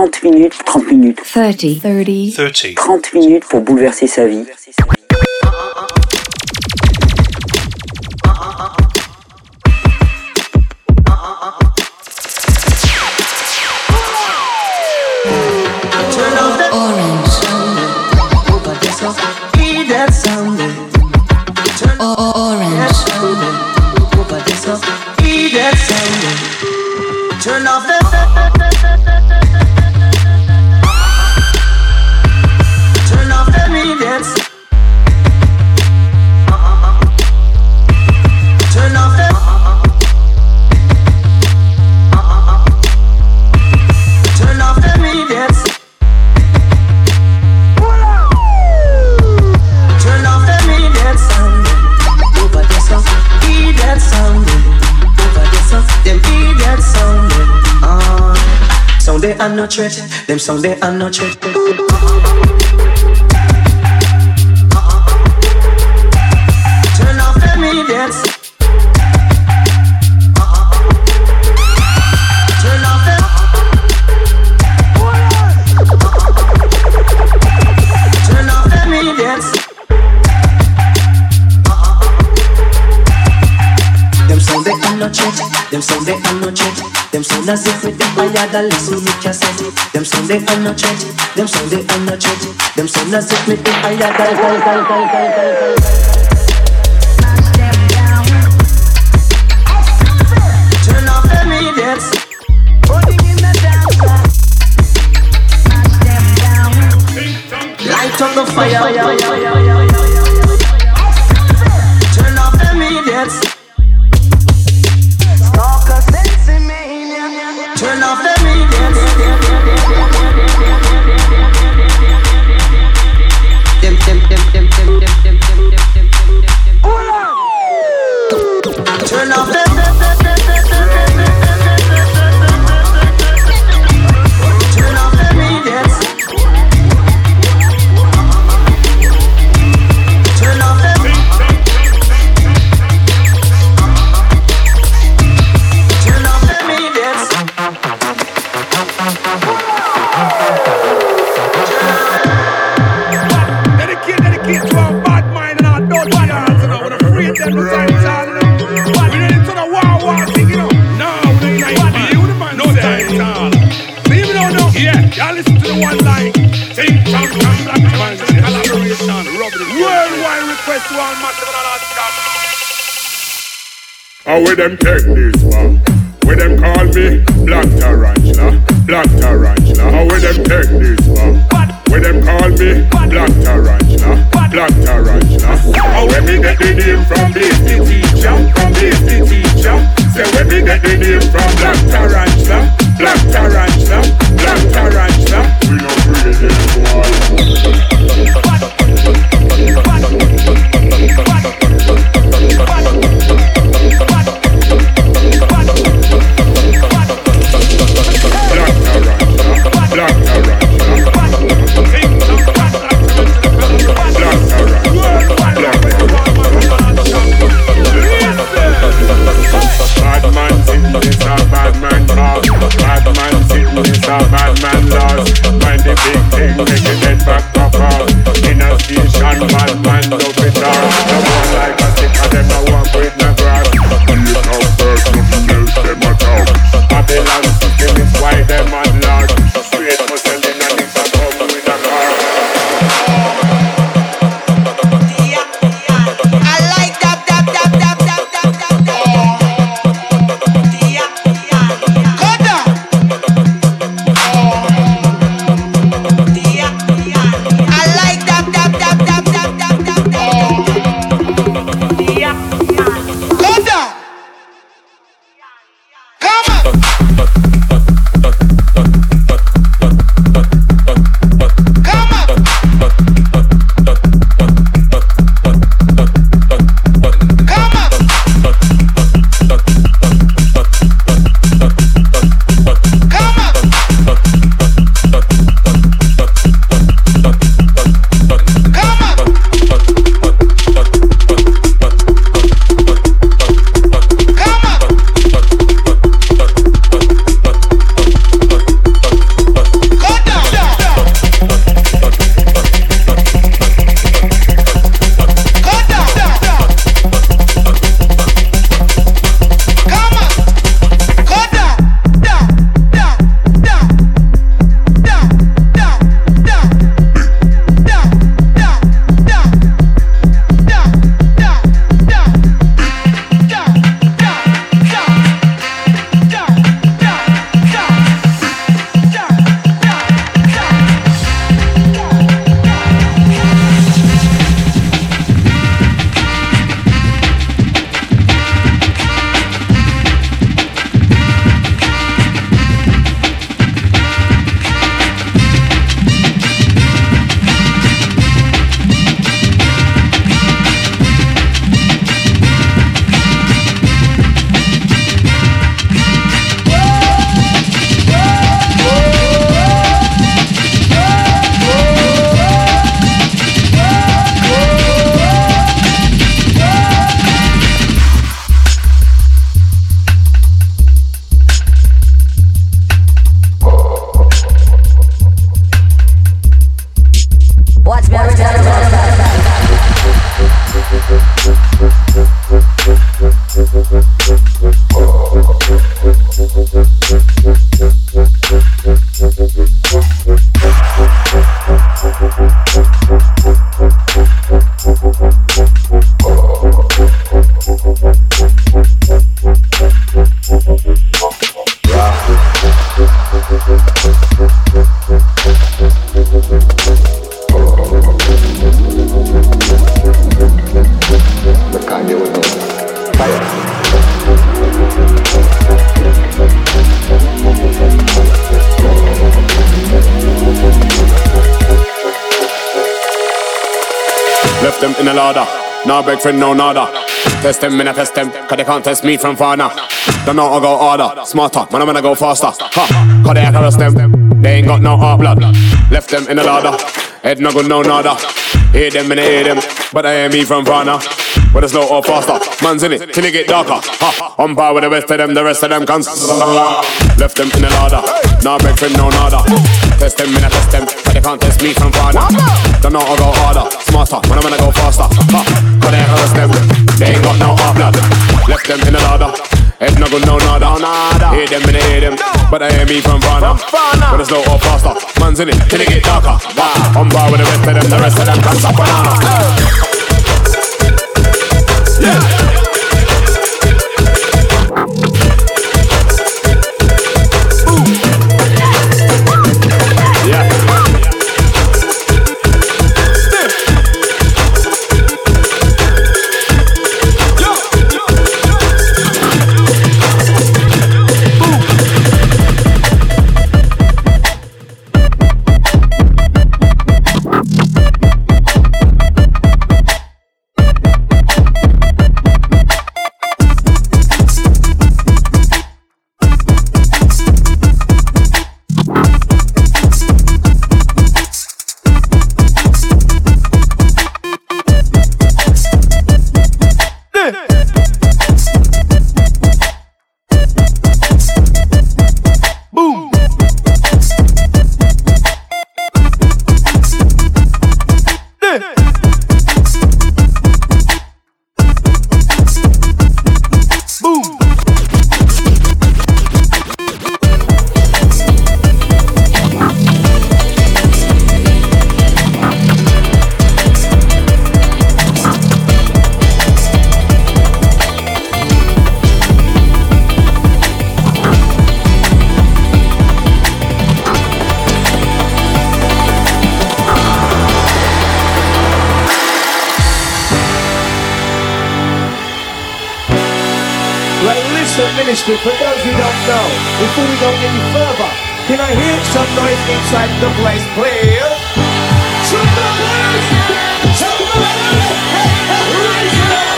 30 minutes, 30 minutes, 30, 30, 30. 30 minutes pour bouleverser sa vie. They are no threat. Them sound they are no threat. Turn off the media. Turn off the. Turn off the. Them sound they are no threat. Them sound they are no threat. Them sound as if them I gotta listen to your set. Them Sunday I'm not church. Them Sunday I'm not church. Them Sunday sit me in. I gotta. Turn off the mediates. Putting in the dancer. Light up the fire. Turn off the mediates. Yeah, y'all listen to the one line. Think from from black man, collaboration. Worldwide request to all massive and stuff. How will them take this man? Will them call me Black Tarantula? Black Tarantula. How will them take this man? Will them call me Black Tarantula? Black tarantula. How when me get the name from Daisy Teacher, from Daisy Teacher. Say where me get the name from Black tarantula. Black tarantula. Black tarantula. We don't bring it in, boy. Beg friend, no nada. Test them, I test them, cause they can't test me from far now. Don't know I go harder, smarter, man, I'm gonna go faster. Ha, cause they arrest them, they ain't got no heart blood. Left them in the ladder, head no good, no nada. Hear them and I hear them, but I hear me from far now. But it's slow or faster, man's in it till it get darker. Ha, on par with the rest of them, the rest of them cunts. Left them in the ladder, now beg for no nada. Test them, I test them, but they can't test me from far. Don't know I go harder, smarter, man, I'm gonna go faster. Ha, Cause they harass them They ain't got no hard blood Left them in the ladder Head no good, no nada, nada. Hear them and I hear them, but I hear me from far now. But it's low or faster, man's in it till it get darker. On bar with the rest of them, the rest of them can't stop banana. Yeah. Innocent Ministry, for those who don't know, before we go any further, can I hear some noise inside the place, please? Some noise! Some noise! Raise it up!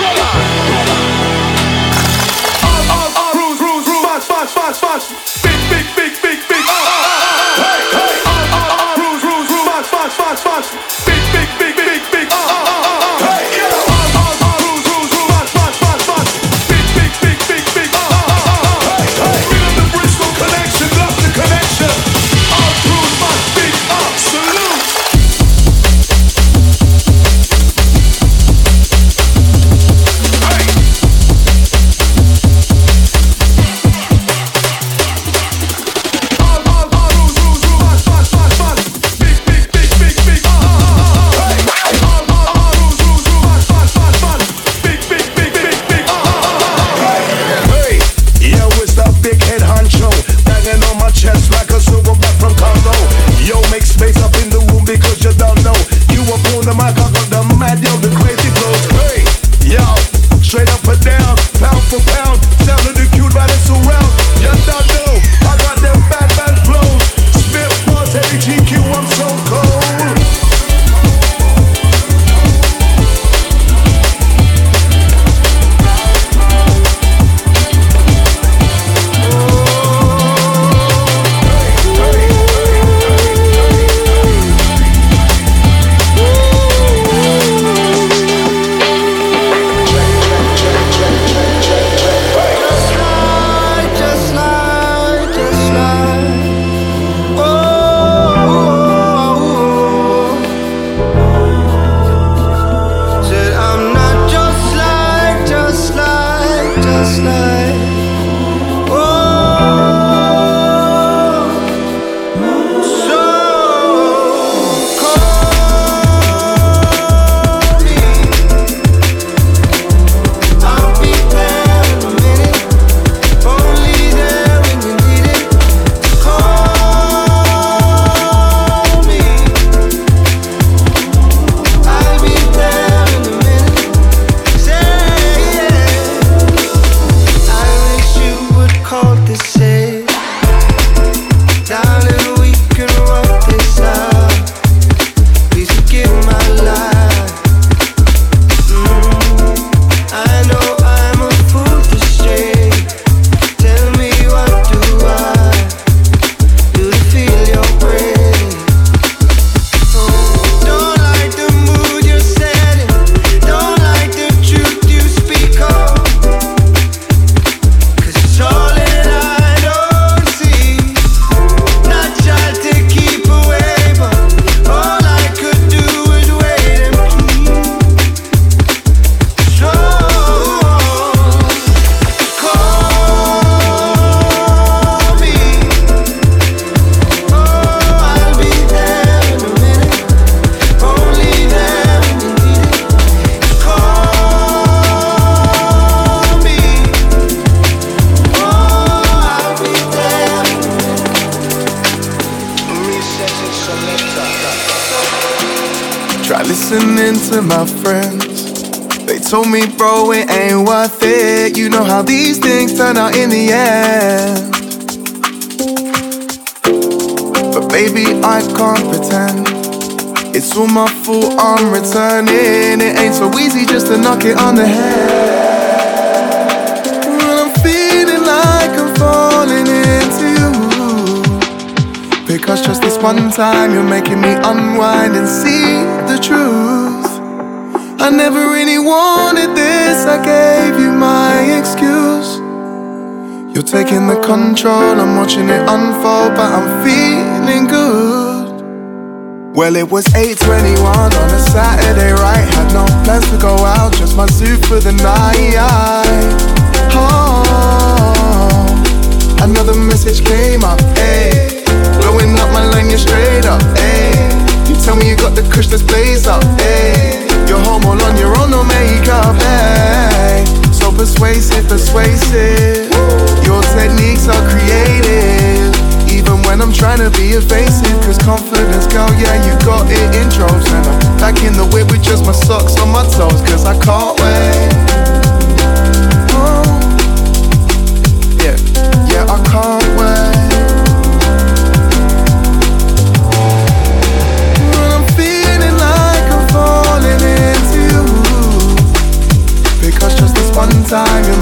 On, on! Fast, fast, fast! Try listening to my friends. They told me, bro, it ain't worth it. You know how these things turn out in the end. But baby, I can't pretend. It's all my fault, I'm returning. It ain't so easy just to knock it on the head. Because just this one time you're making me unwind and see the truth. I never really wanted this, I gave you my excuse. You're taking the control, I'm watching it unfold, but I'm feeling good. Well, it was 8.21 on a Saturday, right? Had no plans to go out, just my suit for the night. Oh, another message came up, ayy. Blowing up my line, you're straight up, ayy. You tell me you got the kush, let's blaze up, ayy. You're home all on your own, no makeup, ayy. So persuasive, persuasive. Your techniques are creative. Even when I'm trying to be evasive, cause confidence, girl, yeah, you got it in droves. And I'm back in the whip with just my socks on my toes, cause I can't wait. Time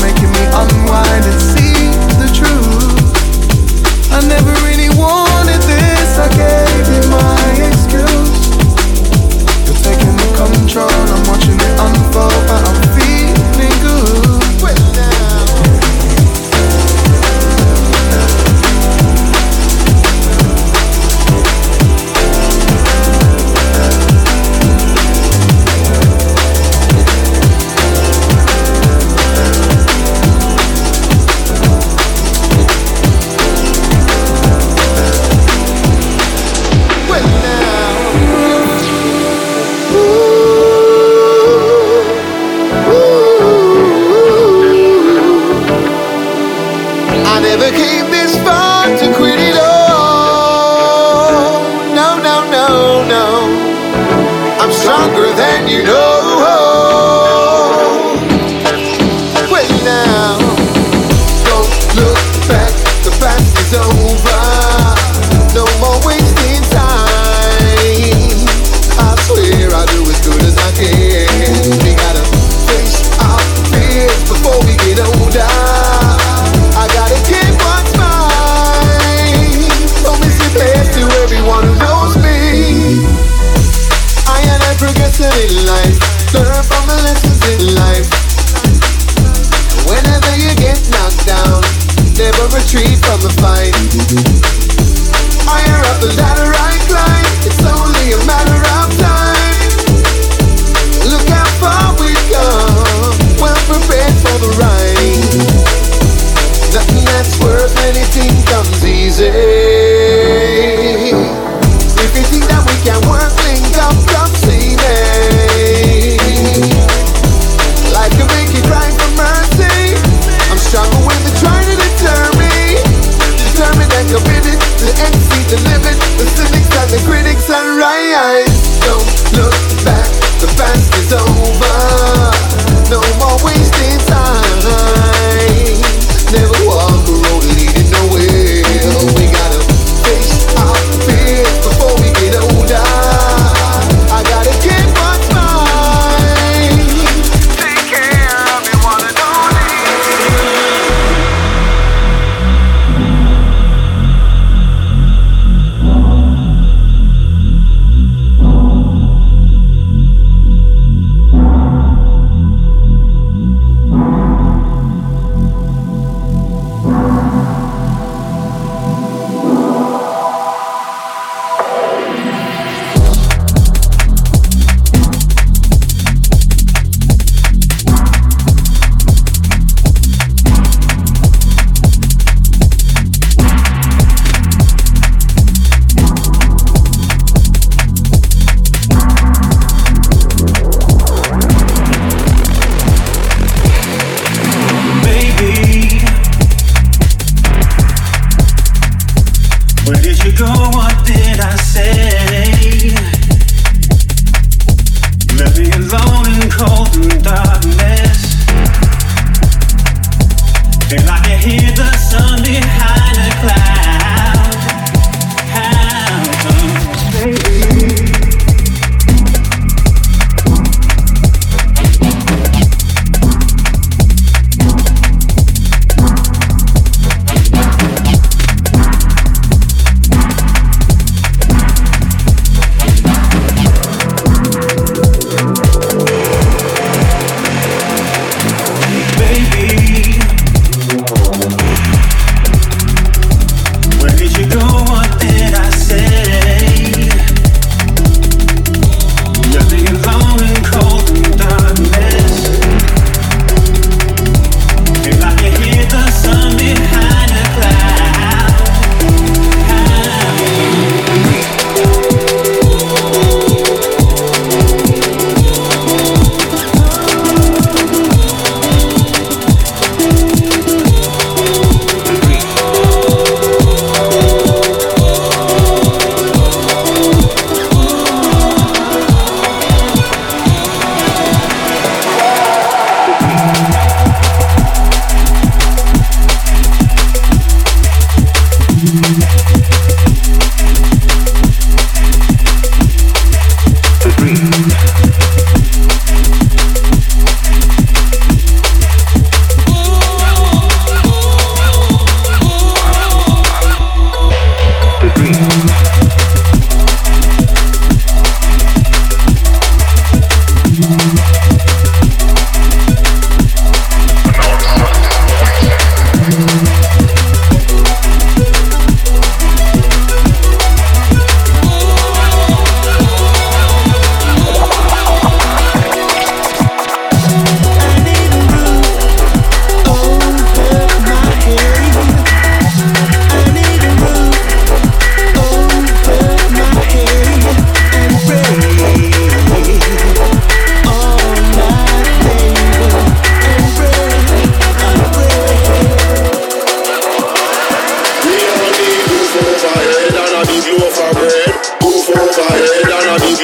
are right.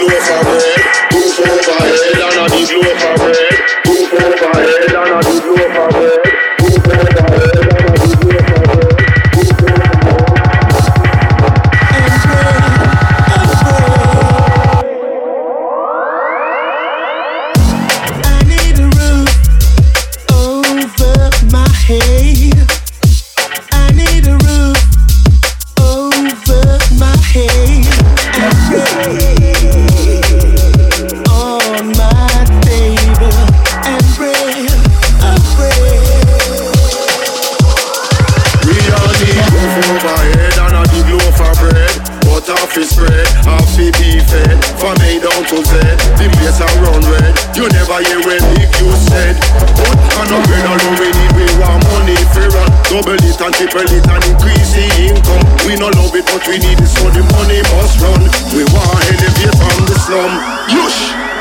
with a profit, but we need it so the money must run. We want elevate from the slum. Yush!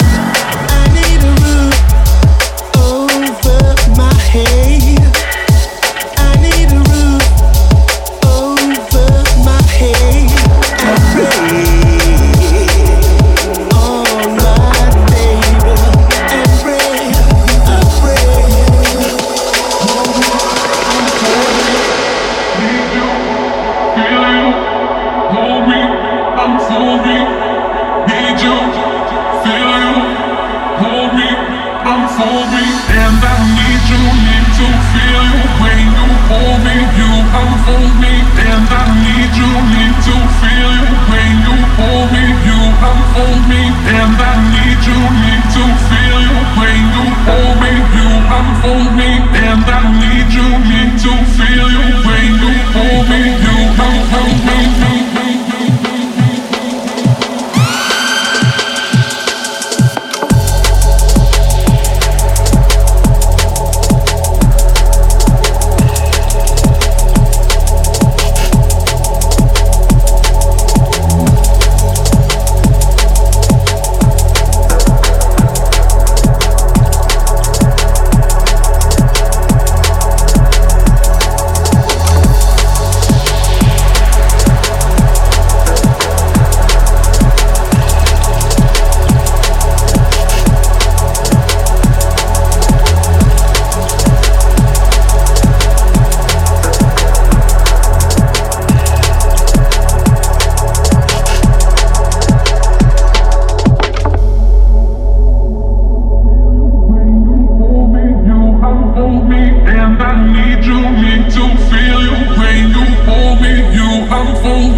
feel